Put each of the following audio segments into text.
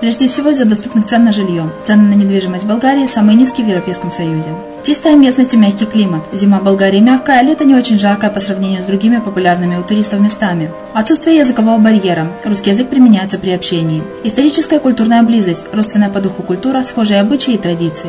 Прежде всего из-за доступных цен на жилье. Цены на недвижимость в Болгарии самые низкие в Европейском Союзе. Чистая местность и мягкий климат. Зима в Болгарии мягкая, а лето не очень жаркое по сравнению с другими популярными у туристов местами. Отсутствие языкового барьера. Русский язык применяется при общении. Историческая и культурная близость. Родственная по духу культура, схожие обычаи и традиции.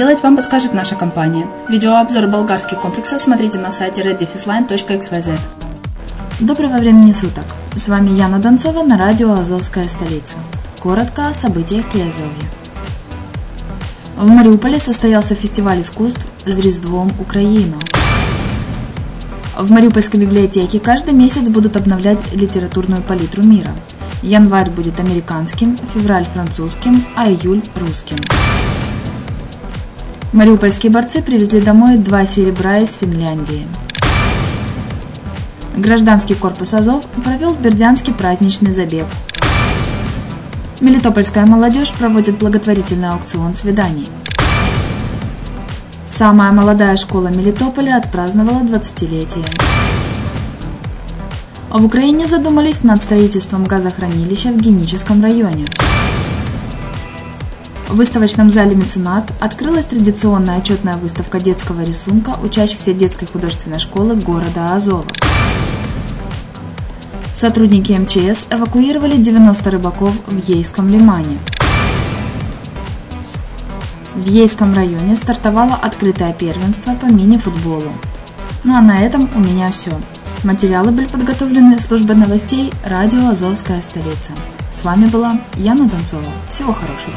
вам подскажет наша компания. Видеообзор болгарских комплексов смотрите на сайте reddefisline.xyz. Доброго времени суток! С вами Яна Донцова на радио «Азовская столица». Коротко о событиях Приазовья. В Мариуполе состоялся фестиваль искусств с Різдвом Украину. В Мариупольской библиотеке каждый месяц будут обновлять литературную палитру мира. Январь будет американским, февраль французским, а июль русским. Мариупольские борцы привезли домой два серебра из Финляндии. Гражданский корпус Азов провел в Бердянске праздничный забег. Мелитопольская молодежь проводит благотворительный аукцион свиданий. Самая молодая школа Мелитополя отпраздновала 20-летие. В Украине задумались над строительством газохранилища в Геническом районе. В выставочном зале «Меценат» открылась традиционная отчетная выставка детского рисунка учащихся детской художественной школы города Азова. Сотрудники МЧС эвакуировали 90 рыбаков в Ейском лимане. В Ейском районе стартовало открытое первенство по мини-футболу. Ну а на этом у меня все. Материалы были подготовлены службой новостей радио «Азовская столица». С вами была Яна Донцова. Всего хорошего.